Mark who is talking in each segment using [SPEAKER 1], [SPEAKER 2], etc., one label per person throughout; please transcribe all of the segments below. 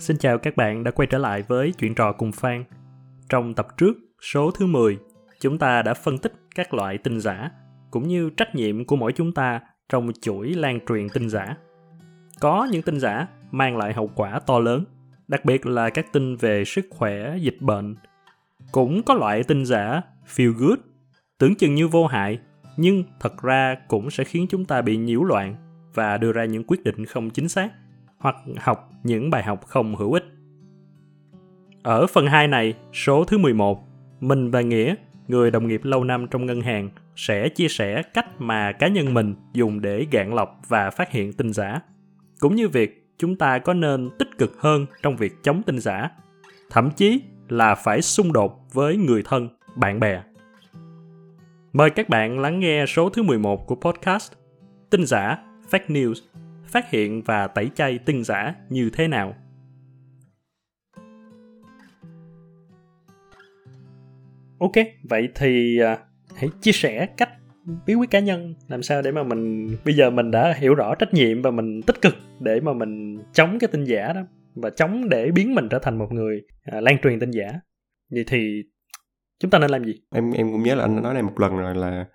[SPEAKER 1] Xin chào các bạn đã quay trở lại với chuyện trò cùng Phan. Trong tập trước, số thứ 10, chúng ta đã phân tích các loại tin giả cũng như trách nhiệm của mỗi chúng ta trong chuỗi lan truyền tin giả. Có những tin giả mang lại hậu quả to lớn, đặc biệt là các tin về sức khỏe, dịch bệnh. Cũng có loại tin giả feel good, tưởng chừng như vô hại, nhưng thật ra cũng sẽ khiến chúng ta bị nhiễu loạn và đưa ra những quyết định không chính xác hoặc học những bài học không hữu ích. Ở phần 2 này, số thứ 11, mình và Nghĩa, người đồng nghiệp lâu năm trong ngân hàng, sẽ chia sẻ cách mà cá nhân mình dùng để gạn lọc và phát hiện tin giả, cũng như việc chúng ta có nên tích cực hơn trong việc chống tin giả, thậm chí là phải xung đột với người thân, bạn bè. Mời các bạn lắng nghe số thứ 11 của podcast Tin giả, Fake News phát hiện và tẩy chay tin giả như thế nào. Ok, vậy thì à, hãy chia sẻ cách bí quyết cá nhân làm sao để mà mình bây giờ mình đã hiểu rõ trách nhiệm và mình tích cực để mà mình chống cái tin giả đó và chống để biến mình trở thành một người à, lan truyền tin giả. Vậy thì chúng ta nên làm gì?
[SPEAKER 2] Em em cũng nhớ là anh nói này một lần rồi là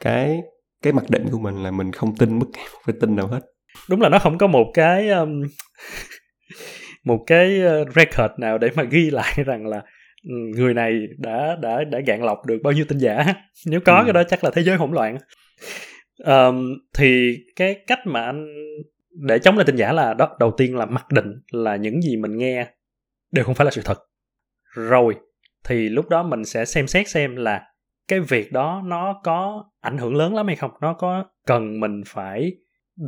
[SPEAKER 2] cái cái mặc định của mình là mình không tin bất kỳ một cái tin nào hết
[SPEAKER 1] đúng là nó không có một cái um, một cái ờ, record nào để mà ghi lại rằng là ừ, người này đã đã đã gạn lọc được bao nhiêu tin giả. Nếu có ừ. cái đó chắc là thế giới hỗn loạn. Um, thì cái cách mà anh để chống lại tin giả là đó đầu tiên là mặc định là những gì mình nghe đều không phải là sự thật. Rồi thì lúc đó mình sẽ xem xét xem là cái việc đó nó có ảnh hưởng lớn lắm hay không? Nó có cần mình phải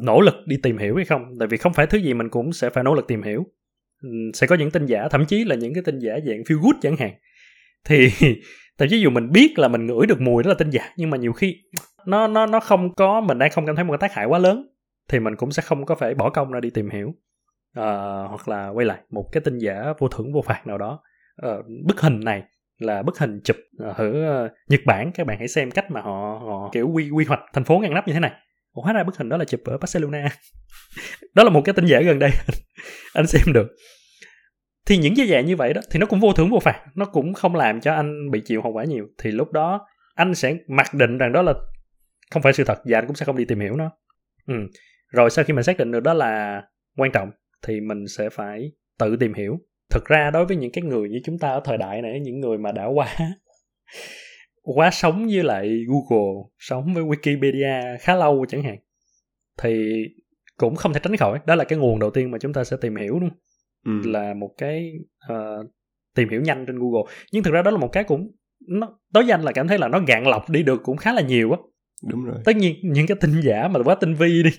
[SPEAKER 1] nỗ lực đi tìm hiểu hay không? Tại vì không phải thứ gì mình cũng sẽ phải nỗ lực tìm hiểu. Ừ, sẽ có những tin giả thậm chí là những cái tin giả dạng feel good chẳng hạn. Thì thậm chí dù mình biết là mình ngửi được mùi đó là tin giả nhưng mà nhiều khi nó nó nó không có mình đang không cảm thấy một cái tác hại quá lớn thì mình cũng sẽ không có phải bỏ công ra đi tìm hiểu. À, hoặc là quay lại một cái tin giả vô thưởng vô phạt nào đó. À, bức hình này là bức hình chụp ờ, ở Nhật Bản. Các bạn hãy xem cách mà họ họ kiểu quy quy hoạch thành phố ngăn nắp như thế này. Ủa, hóa ra bức hình đó là chụp ở Barcelona. Đó là một cái tin giả gần đây. Anh xem được. Thì những cái dạng như vậy đó thì nó cũng vô thưởng vô phạt. Nó cũng không làm cho anh bị chịu hậu quả nhiều. Thì lúc đó anh sẽ mặc định rằng đó là không phải sự thật và anh cũng sẽ không đi tìm hiểu nó. Ừ. rồi sau khi mình xác định được đó là quan trọng thì mình sẽ phải tự tìm hiểu. Thực ra đối với những cái người như chúng ta ở thời đại này những người mà đã qua quá sống với lại Google, sống với Wikipedia khá lâu chẳng hạn thì cũng không thể tránh khỏi. Đó là cái nguồn đầu tiên mà chúng ta sẽ tìm hiểu đúng không? Ừ. Là một cái uh, tìm hiểu nhanh trên Google. Nhưng thực ra đó là một cái cũng nó tối danh là cảm thấy là nó gạn lọc đi được cũng khá là nhiều á.
[SPEAKER 2] Đúng rồi.
[SPEAKER 1] Tất nhiên những cái tin giả mà quá tinh vi đi,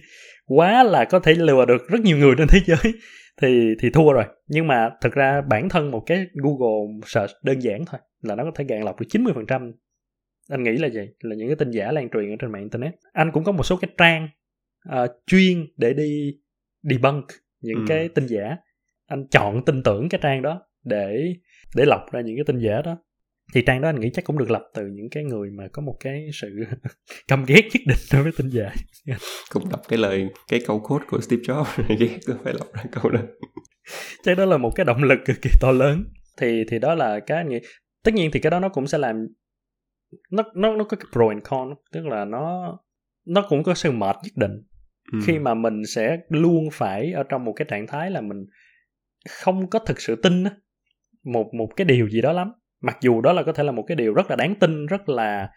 [SPEAKER 1] quá là có thể lừa được rất nhiều người trên thế giới thì thì thua rồi. Nhưng mà thực ra bản thân một cái Google search đơn giản thôi là nó có thể gạn lọc được 90% anh nghĩ là gì là những cái tin giả lan truyền ở trên mạng internet. Anh cũng có một số cái trang uh, chuyên để đi debunk những ừ. cái tin giả. Anh chọn tin tưởng cái trang đó để để lọc ra những cái tin giả đó. Thì trang đó anh nghĩ chắc cũng được lập từ những cái người mà có một cái sự căm ghét nhất định đối với tin giả.
[SPEAKER 2] Cũng đọc cái lời cái câu code của Steve Jobs ghét phải lọc ra câu đó.
[SPEAKER 1] Chắc đó là một cái động lực cực kỳ to lớn. Thì thì đó là cái anh nghĩ. Tất nhiên thì cái đó nó cũng sẽ làm nó nó nó có cái pro and con tức là nó nó cũng có sự mệt nhất định. Ừ. khi mà mình sẽ luôn phải ở trong một cái trạng thái là mình không có thực sự tin một một cái điều gì đó lắm. Mặc dù đó là có thể là một cái điều rất là đáng tin rất là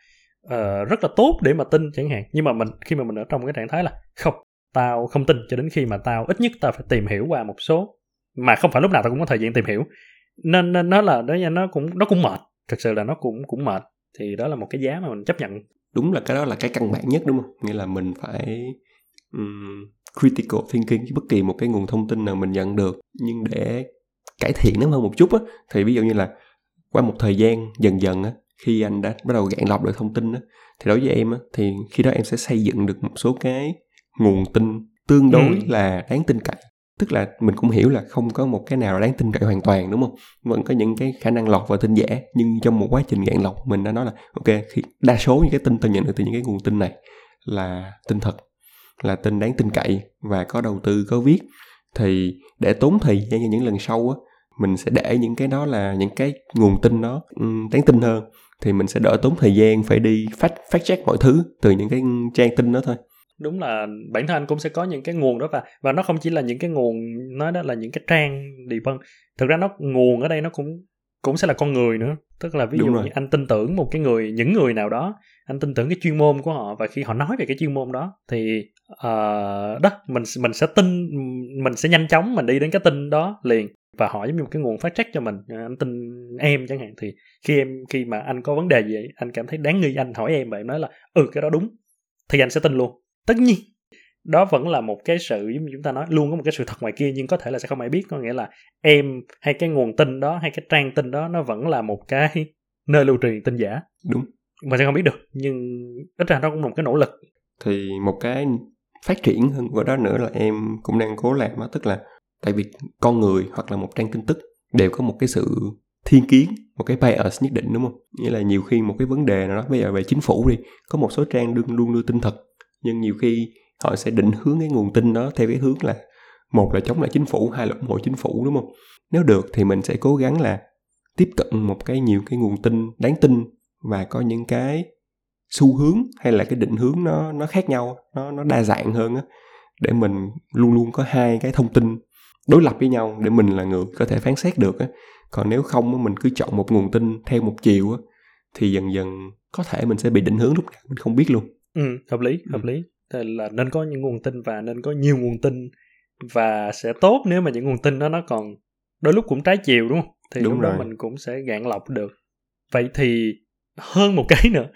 [SPEAKER 1] uh, rất là tốt để mà tin chẳng hạn. Nhưng mà mình khi mà mình ở trong cái trạng thái là không tao không tin cho đến khi mà tao ít nhất tao phải tìm hiểu qua một số mà không phải lúc nào tao cũng có thời gian tìm hiểu. Nên nên nó là đó nó cũng nó cũng mệt thực sự là nó cũng cũng mệt thì đó là một cái giá mà mình chấp nhận.
[SPEAKER 2] Đúng là cái đó là cái căn bản nhất đúng không? Nghĩa là mình phải um, critical thinking với bất kỳ một cái nguồn thông tin nào mình nhận được. Nhưng để cải thiện nó hơn một chút á thì ví dụ như là qua một thời gian dần dần á khi anh đã bắt đầu gạn lọc được thông tin á thì đối với em á thì khi đó em sẽ xây dựng được một số cái nguồn tin tương đối ừ. là đáng tin cậy tức là mình cũng hiểu là không có một cái nào đáng tin cậy hoàn toàn, đúng không? Vẫn có những cái khả năng lọt và tin giả, nhưng trong một quá trình gạn lọc, mình đã nói là, ok, khi đa số những cái tin tôi nhận được từ những cái nguồn tin này là tin thật, là tin đáng tin cậy và có đầu tư, có viết. Thì để tốn thời gian cho những lần sau á, mình sẽ để những cái đó là những cái nguồn tin đó ừ, đáng tin hơn. Thì mình sẽ đỡ tốn thời gian phải đi phát phát check mọi thứ từ những cái trang tin đó thôi
[SPEAKER 1] đúng là bản thân anh cũng sẽ có những cái nguồn đó và và nó không chỉ là những cái nguồn nói đó là những cái trang vâng thực ra nó nguồn ở đây nó cũng cũng sẽ là con người nữa. Tức là ví dụ như anh tin tưởng một cái người những người nào đó anh tin tưởng cái chuyên môn của họ và khi họ nói về cái chuyên môn đó thì uh, đó mình mình sẽ tin mình sẽ nhanh chóng mình đi đến cái tin đó liền và hỏi giống như một cái nguồn phát check cho mình. À, anh tin em chẳng hạn thì khi em khi mà anh có vấn đề gì anh cảm thấy đáng nghi anh hỏi em và em nói là ừ cái đó đúng. Thì anh sẽ tin luôn tất nhiên đó vẫn là một cái sự giống như chúng ta nói luôn có một cái sự thật ngoài kia nhưng có thể là sẽ không ai biết có nghĩa là em hay cái nguồn tin đó hay cái trang tin đó nó vẫn là một cái nơi lưu truyền tin giả.
[SPEAKER 2] Đúng.
[SPEAKER 1] Mà sẽ không biết được nhưng ít ra nó cũng là một cái nỗ lực.
[SPEAKER 2] Thì một cái phát triển hơn của đó nữa là em cũng đang cố làm đó tức là tại vì con người hoặc là một trang tin tức đều có một cái sự thiên kiến một cái bias nhất định đúng không? Nghĩa là nhiều khi một cái vấn đề nào đó bây giờ về chính phủ đi có một số trang đương luôn đưa tin thật nhưng nhiều khi họ sẽ định hướng cái nguồn tin đó theo cái hướng là một là chống lại chính phủ, hai là ủng hộ chính phủ, đúng không? Nếu được thì mình sẽ cố gắng là tiếp cận một cái nhiều cái nguồn tin đáng tin và có những cái xu hướng hay là cái định hướng nó nó khác nhau, nó nó đa dạng hơn á, để mình luôn luôn có hai cái thông tin đối lập với nhau để mình là người có thể phán xét được á. Còn nếu không mình cứ chọn một nguồn tin theo một chiều á, thì dần dần có thể mình sẽ bị định hướng lúc nào mình không biết luôn
[SPEAKER 1] ừ hợp lý hợp ừ. lý là nên có những nguồn tin và nên có nhiều nguồn tin và sẽ tốt nếu mà những nguồn tin đó nó còn đôi lúc cũng trái chiều đúng không thì đúng lúc rồi. đó mình cũng sẽ gạn lọc được vậy thì hơn một cái nữa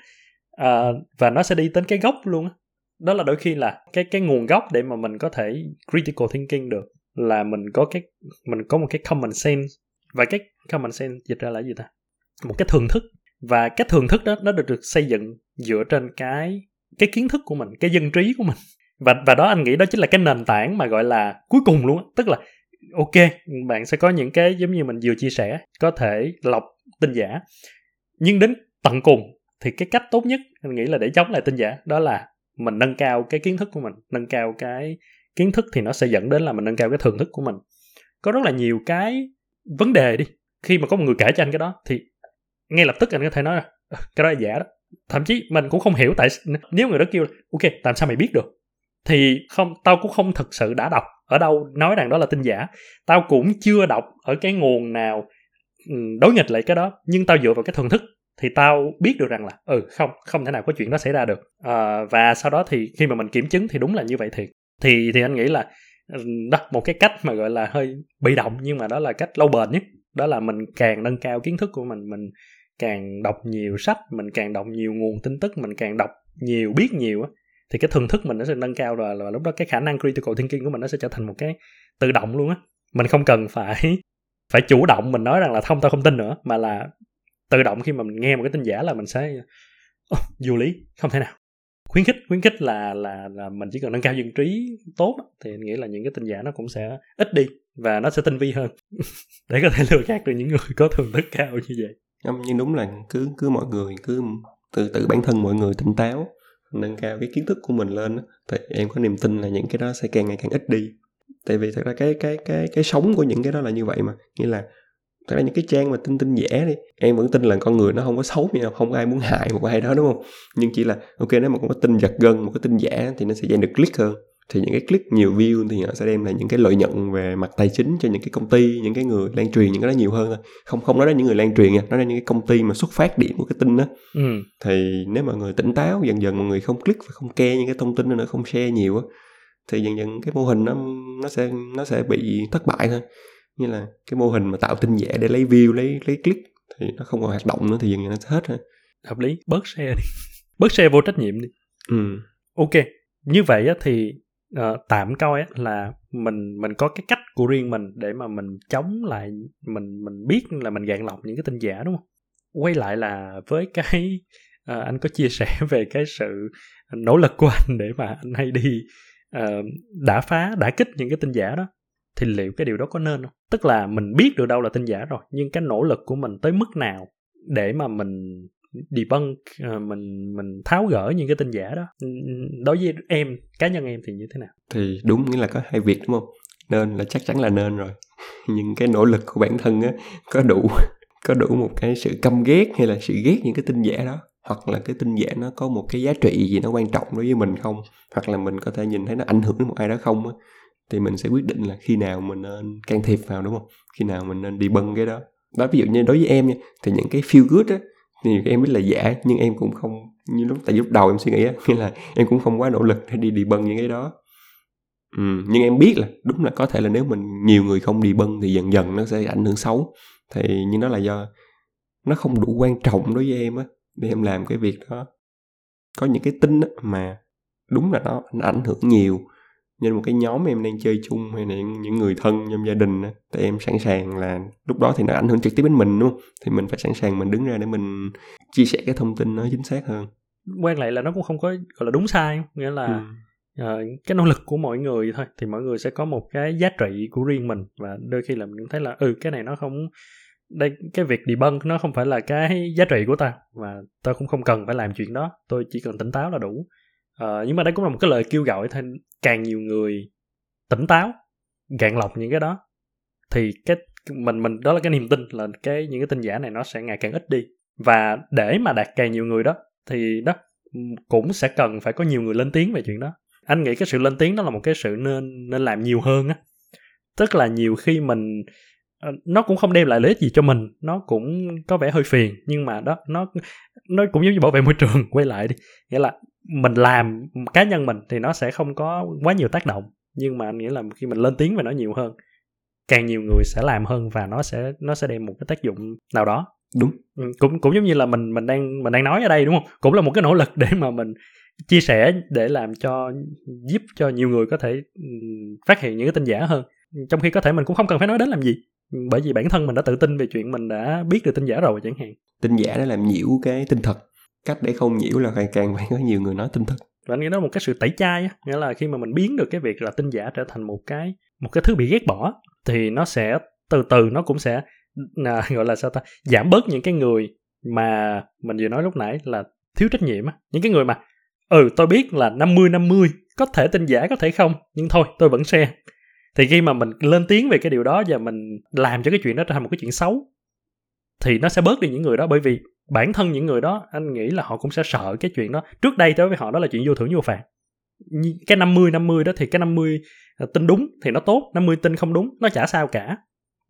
[SPEAKER 1] à, và nó sẽ đi đến cái gốc luôn đó. đó là đôi khi là cái cái nguồn gốc để mà mình có thể critical thinking được là mình có cái mình có một cái common sense và cái common sense dịch ra là gì ta một cái thường thức và cái thường thức đó nó được được xây dựng dựa trên cái cái kiến thức của mình, cái dân trí của mình. Và và đó anh nghĩ đó chính là cái nền tảng mà gọi là cuối cùng luôn tức là, ok, bạn sẽ có những cái giống như mình vừa chia sẻ, có thể lọc tin giả. Nhưng đến tận cùng thì cái cách tốt nhất, anh nghĩ là để chống lại tin giả, đó là mình nâng cao cái kiến thức của mình, nâng cao cái kiến thức thì nó sẽ dẫn đến là mình nâng cao cái thưởng thức của mình. Có rất là nhiều cái vấn đề đi. Khi mà có một người kể cho anh cái đó thì ngay lập tức anh có thể nói là ờ, cái đó là giả đó thậm chí mình cũng không hiểu tại nếu người đó kêu ok tại sao mày biết được? Thì không tao cũng không thực sự đã đọc ở đâu nói rằng đó là tin giả. Tao cũng chưa đọc ở cái nguồn nào đối nghịch lại cái đó nhưng tao dựa vào cái thuần thức thì tao biết được rằng là ừ không không thể nào có chuyện đó xảy ra được. À, và sau đó thì khi mà mình kiểm chứng thì đúng là như vậy thiệt. Thì thì anh nghĩ là đó một cái cách mà gọi là hơi bị động nhưng mà đó là cách lâu bền nhất. Đó là mình càng nâng cao kiến thức của mình mình càng đọc nhiều sách mình càng đọc nhiều nguồn tin tức mình càng đọc nhiều biết nhiều á thì cái thường thức mình nó sẽ nâng cao rồi và lúc đó cái khả năng critical thinking của mình nó sẽ trở thành một cái tự động luôn á. Mình không cần phải phải chủ động mình nói rằng là không tao không tin nữa mà là tự động khi mà mình nghe một cái tin giả là mình sẽ oh, vô lý không thể nào. Khuyến khích khuyến khích là là là mình chỉ cần nâng cao dân trí tốt thì nghĩ là những cái tin giả nó cũng sẽ ít đi và nó sẽ tinh vi hơn để có thể lừa gạt được những người có thường thức cao như vậy
[SPEAKER 2] không nhưng đúng là cứ cứ mọi người, cứ từ từ bản thân mọi người tỉnh táo, nâng cao cái kiến thức của mình lên thì em có niềm tin là những cái đó sẽ càng ngày càng ít đi. Tại vì thật ra cái cái cái cái sống của những cái đó là như vậy mà, nghĩa là thật ra những cái trang mà tin tin giả đi, em vẫn tin là con người nó không có xấu như nào không ai muốn hại một ai đó, đúng không? Nhưng chỉ là, ok, nếu mà có tin giật gân, một cái tin giả thì nó sẽ dành được click hơn thì những cái click nhiều view thì họ sẽ đem lại những cái lợi nhuận về mặt tài chính cho những cái công ty những cái người lan truyền những cái đó nhiều hơn thôi. Không không nói đến những người lan truyền nha nói đến những cái công ty mà xuất phát điểm của cái tin đó. Ừ. thì nếu mọi người tỉnh táo dần dần mọi người không click và không ke những cái thông tin nữa không share nhiều á thì dần dần cái mô hình nó nó sẽ nó sẽ bị thất bại thôi. Như là cái mô hình mà tạo tin giả để lấy view lấy lấy click thì nó không còn hoạt động nữa thì dần dần nó sẽ hết thôi.
[SPEAKER 1] Hợp lý bớt share đi. Bớt share vô trách nhiệm đi. Ừ. Ok như vậy á thì uh, tạm coi á là mình mình có cái cách của riêng mình để mà mình chống lại mình mình biết là mình gạn lọc những cái tin giả đúng không? Quay lại là với cái uh, anh có chia sẻ về cái sự nỗ lực của anh để mà anh hay đi ờ, uh, đả phá đả kích những cái tin giả đó thì liệu cái điều đó có nên không? Tức là mình biết được đâu là tin giả rồi nhưng cái nỗ lực của mình tới mức nào để mà mình debunk ờ, mình mình tháo gỡ những cái tin giả đó. Ừ, ừ, đối với em, cá nhân em thì như thế nào?
[SPEAKER 2] Thì đúng, nghĩa là có hai việc, đúng không? Nên là chắc chắn là nên rồi. Nhưng cái nỗ lực của bản thân á, có đủ có đủ một cái sự căm ghét hay là sự ghét những cái tin giả đó, hoặc là cái tin giả nó có một cái giá trị gì nó quan trọng đối với mình không? Hoặc là mình có thể nhìn thấy nó ảnh hưởng đến một ai đó không á, thì mình sẽ quyết định là khi nào mình nên can thiệp vào, đúng không? Khi nào mình nên đi bân cái đó. Đó, ví dụ như đối với em nha, thì những cái feel good á thì em biết là giả nhưng em cũng không như lúc tại lúc đầu em suy nghĩ á nghĩa là em cũng không quá nỗ lực để đi đi bân những cái đó. Ừ, nhưng em biết là đúng là có thể là nếu mình nhiều người không đi bân thì dần dần nó sẽ ảnh hưởng xấu. Thì nhưng nó là do nó không đủ quan trọng đối với em á để em làm cái việc đó. Có những cái tin á mà đúng là nó, nó ảnh hưởng nhiều như một cái nhóm em đang chơi chung hay là những người thân trong gia đình á thì em sẵn sàng là lúc đó thì nó ảnh hưởng trực tiếp đến mình đúng không? Thì mình phải sẵn sàng mình đứng ra để mình chia sẻ cái thông tin nó chính xác hơn.
[SPEAKER 1] Quan lại là nó cũng không có gọi là đúng sai nghĩa là ừ. uh, cái nỗ lực của mọi người thôi thì mọi người sẽ có một cái giá trị của riêng mình. Và đôi khi là mình thấy là ừ cái này nó không đây cái việc debunk nó không phải là cái giá trị của ta và ta cũng không cần phải làm chuyện đó tôi chỉ cần tỉnh táo là đủ uh, nhưng mà đây cũng là một cái lời kêu gọi thêm càng nhiều người tỉnh táo gạn lọc những cái đó. Thì cái mình mình đó là cái niềm tin là cái những cái tin giả này nó sẽ ngày càng ít đi. Và để mà đạt càng nhiều người đó thì đó cũng sẽ cần phải có nhiều người lên tiếng về chuyện đó. Anh nghĩ cái sự lên tiếng đó là một cái sự nên nên làm nhiều hơn á. Tức là nhiều khi mình ờ, nó cũng không đem lại lợi ích gì cho mình nó cũng có vẻ hơi phiền nhưng mà đó nó nó cũng giống như bảo vệ môi trường quay lại đi. Nghĩa là mình làm cá nhân mình thì nó sẽ không có quá nhiều tác động nhưng mà anh nghĩ là khi mình lên tiếng về nó nhiều hơn càng nhiều người sẽ làm hơn và nó sẽ nó sẽ đem một cái tác dụng nào đó.
[SPEAKER 2] Đúng.
[SPEAKER 1] Ừ, cũng cũng giống như là mình mình đang mình đang nói ở đây đúng không? Cũng là một cái nỗ lực để mà mình chia sẻ để làm cho giúp cho nhiều người có thể phát hiện những cái tin giả hơn. Trong khi có thể mình cũng không cần phải nói đến làm gì bởi vì bản thân mình đã tự tin về chuyện mình đã biết được tin giả rồi chẳng hạn.
[SPEAKER 2] Tin giả nó làm nhiễu cái tin thật cách để không nhiễu là càng càng phải có nhiều người nói tin thật
[SPEAKER 1] và anh nghĩ đó là một cái sự tẩy chay á nghĩa là khi mà mình biến được cái việc là tin giả trở thành một cái một cái thứ bị ghét bỏ thì nó sẽ từ từ nó cũng sẽ à, gọi là sao ta giảm bớt những cái người mà mình vừa nói lúc nãy là thiếu trách nhiệm á. Những cái người mà ừ tôi biết là 50 50 có thể tin giả có thể không nhưng thôi tôi vẫn share. Thì khi mà mình lên tiếng về cái điều đó và mình làm cho cái chuyện đó trở thành một cái chuyện xấu thì nó sẽ bớt đi những người đó bởi vì bản thân những người đó anh nghĩ là họ cũng sẽ sợ cái chuyện đó. Trước đây đối với họ đó là chuyện vô thưởng vô phạt. Cái 50 50 đó thì cái 50 à, tin đúng thì nó tốt 50 tin không đúng nó chả sao cả.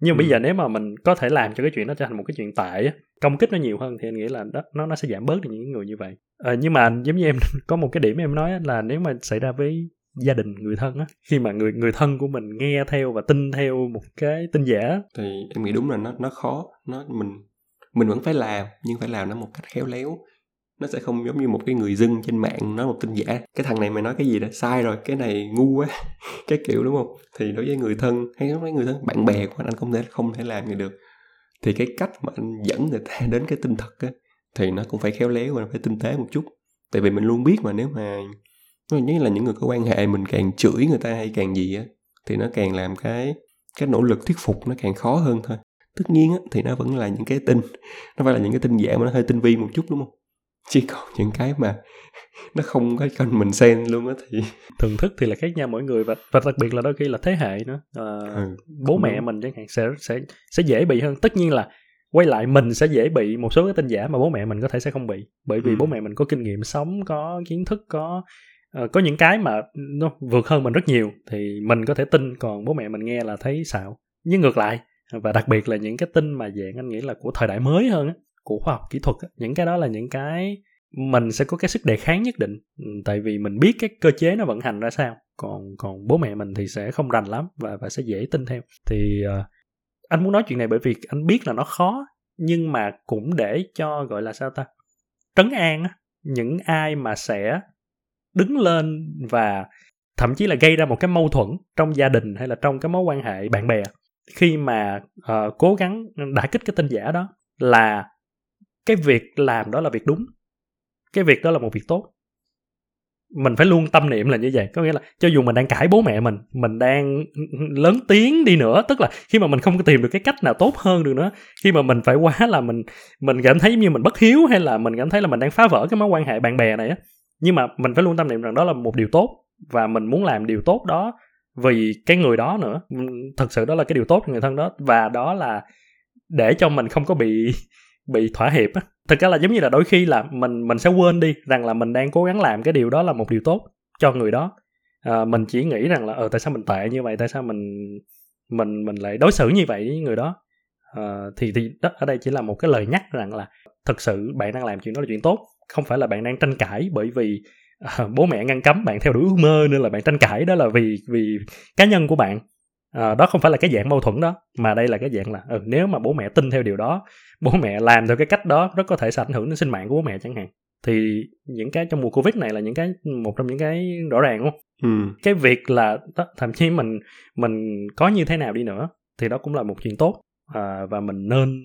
[SPEAKER 1] Nhưng ừ. bây giờ nếu mà mình có thể làm cho cái chuyện đó trở thành một cái chuyện tệ công kích nó nhiều hơn thì anh nghĩ là đó nó nó sẽ giảm bớt được những người như vậy. À, nhưng mà giống như em có một cái điểm em nói là nếu mà xảy ra với gia đình người thân á khi mà người người thân của mình nghe theo và tin theo một cái tin giả
[SPEAKER 2] thì em nghĩ đúng là nó nó khó. Nó mình mình vẫn phải làm, nhưng phải làm nó một cách khéo léo. Nó sẽ không giống như một cái người dân trên mạng nói một tin giả. Cái thằng này mày nói cái gì đó? Sai rồi, cái này ngu quá. Cái kiểu, đúng không? Thì đối với người thân, hay đối với người thân, bạn bè của anh anh không thể không thể làm gì được. Thì cái cách mà anh dẫn người ta đến cái tinh thật á, thì nó cũng phải khéo léo và phải tinh tế một chút. Tại vì mình luôn biết mà nếu mà như là những người có quan hệ, mình càng chửi người ta hay càng gì á, thì nó càng làm cái cái nỗ lực thuyết phục nó càng khó hơn thôi tất nhiên á thì nó vẫn là những cái tin. Nó phải là những cái tin giả mà nó hơi tinh vi một chút đúng không? Chỉ còn những cái mà nó không có cần mình xen luôn á thì
[SPEAKER 1] thưởng thức thì là khác nhau mỗi người và và đặc biệt là đôi khi là thế hệ nữa. À, ừ, bố mẹ đúng. mình chẳng hạn sẽ sẽ sẽ dễ bị hơn. Tất nhiên là quay lại mình sẽ dễ bị một số cái tin giả mà bố mẹ mình có thể sẽ không bị. Bởi vì ừ. bố mẹ mình có kinh nghiệm sống có kiến thức có uh, có những cái mà nó vượt hơn mình rất nhiều thì mình có thể tin còn bố mẹ mình nghe là thấy xạo. Nhưng ngược lại và đặc biệt là những cái tin mà dạng anh nghĩ là của thời đại mới hơn á của khoa học kỹ thuật những cái đó là những cái mình sẽ có cái sức đề kháng nhất định. Ừ, tại vì mình biết cái cơ chế nó vận hành ra sao còn còn bố mẹ mình thì sẽ không rành lắm và và sẽ dễ tin theo. Thì uh, anh muốn nói chuyện này bởi vì anh biết là nó khó nhưng mà cũng để cho gọi là sao ta trấn an những ai mà sẽ đứng lên và thậm chí là gây ra một cái mâu thuẫn trong gia đình hay là trong cái mối quan hệ bạn bè khi mà uh, cố gắng đả kích cái tin giả đó là cái việc làm đó là việc đúng. Cái việc đó là một việc tốt. Mình phải luôn tâm niệm là như vậy. Có nghĩa là cho dù mình đang cãi bố mẹ mình mình đang lớn tiếng đi nữa tức là khi mà mình không có tìm được cái cách nào tốt hơn được nữa khi mà mình phải quá là mình mình cảm thấy như mình bất hiếu hay là mình cảm thấy là mình đang phá vỡ cái mối quan hệ bạn bè này á nhưng mà mình phải luôn tâm niệm rằng đó là một điều tốt và mình muốn làm điều tốt đó vì cái người đó nữa thật sự đó là cái điều tốt cho người thân đó và đó là để cho mình không có bị bị thỏa hiệp á. Thực ra là giống như là đôi khi là mình mình sẽ quên đi rằng là mình đang cố gắng làm cái điều đó là một điều tốt cho người đó. À, mình chỉ nghĩ rằng là ờ tại sao mình tệ như vậy tại sao mình mình mình lại đối xử như vậy với người đó? À, thì thì đó ở đây chỉ là một cái lời nhắc rằng là thực sự bạn đang làm chuyện đó là chuyện tốt không phải là bạn đang tranh cãi bởi vì à, bố mẹ ngăn cấm bạn theo đuổi ước mơ nên là bạn tranh cãi đó là vì vì cá nhân của bạn. À, đó không phải là cái dạng mâu thuẫn đó mà đây là cái dạng là ừ, nếu mà bố mẹ tin theo điều đó bố mẹ làm theo cái cách đó rất có thể sẽ ảnh hưởng đến sinh mạng của bố mẹ chẳng hạn. Thì những cái trong mùa covid này là những cái một trong những cái rõ ràng không ừ. cái việc là thậm chí mình mình có như thế nào đi nữa thì đó cũng là một chuyện tốt. À, và mình nên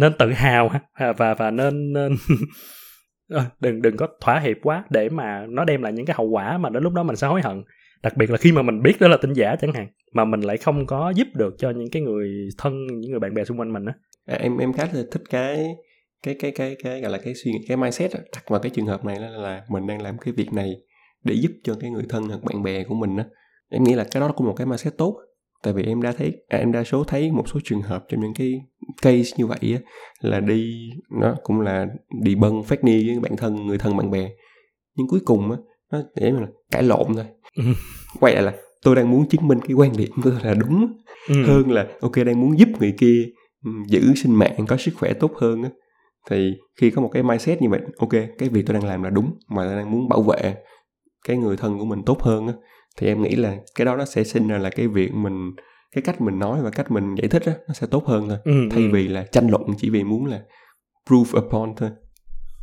[SPEAKER 1] nên tự hào và và nên nên ờ, Ờ, đừng đừng có thỏa hiệp quá để mà nó đem lại những cái hậu quả mà đến lúc đó mình sẽ hối hận. Đặc biệt là khi mà mình biết đó là tin giả chẳng hạn mà mình lại không có giúp được cho những cái người thân những người bạn bè xung quanh mình á.
[SPEAKER 2] À, em em khá là thích cái cái cái cái cái gọi là cái suy nghĩ cái mindset đó. đặt vào cái trường hợp này là, là mình đang làm cái việc này để giúp cho cái người thân hoặc bạn bè của mình á. Em nghĩ là cái đó cũng một cái mindset tốt tại vì em đã thấy à, em đa số thấy một số trường hợp trong những cái case như vậy á là đi nó cũng là đi bân phát ni với bạn thân người thân bạn bè nhưng cuối cùng á nó để là cãi lộn thôi ừ. quay lại là tôi đang muốn chứng minh cái quan điểm của tôi là đúng ừ. hơn là ok đang muốn giúp người kia ừ, giữ sinh mạng có sức khỏe tốt hơn á thì khi có một cái mindset như vậy ok cái việc tôi đang làm là đúng mà tôi đang muốn bảo vệ cái người thân của mình tốt hơn á thì em nghĩ là cái đó nó sẽ sinh ra là cái việc mình cái cách mình nói và cách mình giải thích á nó sẽ tốt hơn thôi. Ừ, thay ừ. vì là tranh luận chỉ vì muốn là prove upon thôi.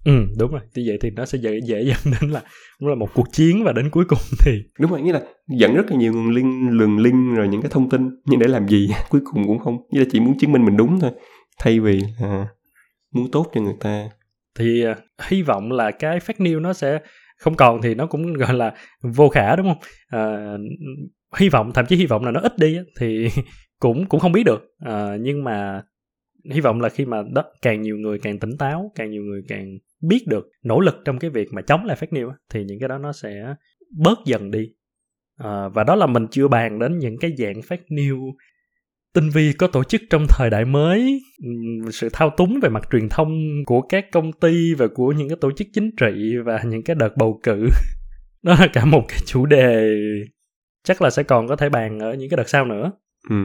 [SPEAKER 1] Ừ đúng rồi. Như vậy thì nó sẽ dễ dễ dẫn đến là cũng là một cuộc chiến và đến cuối cùng thì
[SPEAKER 2] đúng rồi nghĩa là dẫn rất là nhiều nguồn link lường link rồi những cái thông tin. Nhưng để làm gì? Cuối cùng cũng không. Như là chỉ muốn chứng minh mình đúng thôi. Thay vì là muốn tốt cho người ta.
[SPEAKER 1] Thì uh, hy vọng là cái fake news nó sẽ không còn thì nó cũng gọi là vô khả đúng không? À, hy vọng thậm chí hy vọng là nó ít đi thì cũng cũng không biết được. À, nhưng mà hy vọng là khi mà đó càng nhiều người càng tỉnh táo càng nhiều người càng biết được nỗ lực trong cái việc mà chống lại fake news thì những cái đó nó sẽ bớt dần đi. À, và đó là mình chưa bàn đến những cái dạng fake news tinh vi có tổ chức trong thời đại mới sự thao túng về mặt truyền thông của các công ty và của những cái tổ chức chính trị và những cái đợt bầu cử. Đó là cả một cái chủ đề chắc là sẽ còn có thể bàn ở những cái đợt sau nữa. Ừ.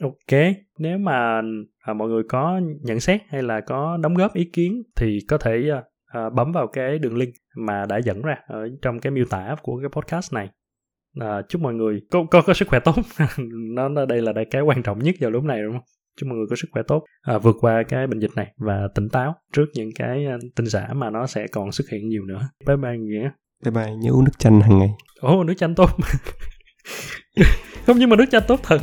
[SPEAKER 1] ok nếu mà à, mọi người có nhận xét hay là có đóng góp ý kiến thì có thể à, à bấm vào cái đường link mà đã dẫn ra ở trong cái miêu tả của cái podcast này à, chúc mọi người có có, có sức khỏe tốt. Nó, nó đây là đây cái quan trọng nhất vào lúc này đúng không? Chúc mọi người có sức khỏe tốt. À, vượt qua cái bệnh dịch này và tỉnh táo trước những cái à, tin giả mà nó sẽ còn xuất hiện nhiều nữa. Bye bye nghĩa.
[SPEAKER 2] Bye bye nhớ uống nước chanh hàng ngày.
[SPEAKER 1] Ồ nước chanh tốt. Không nhưng mà nước chanh tốt thật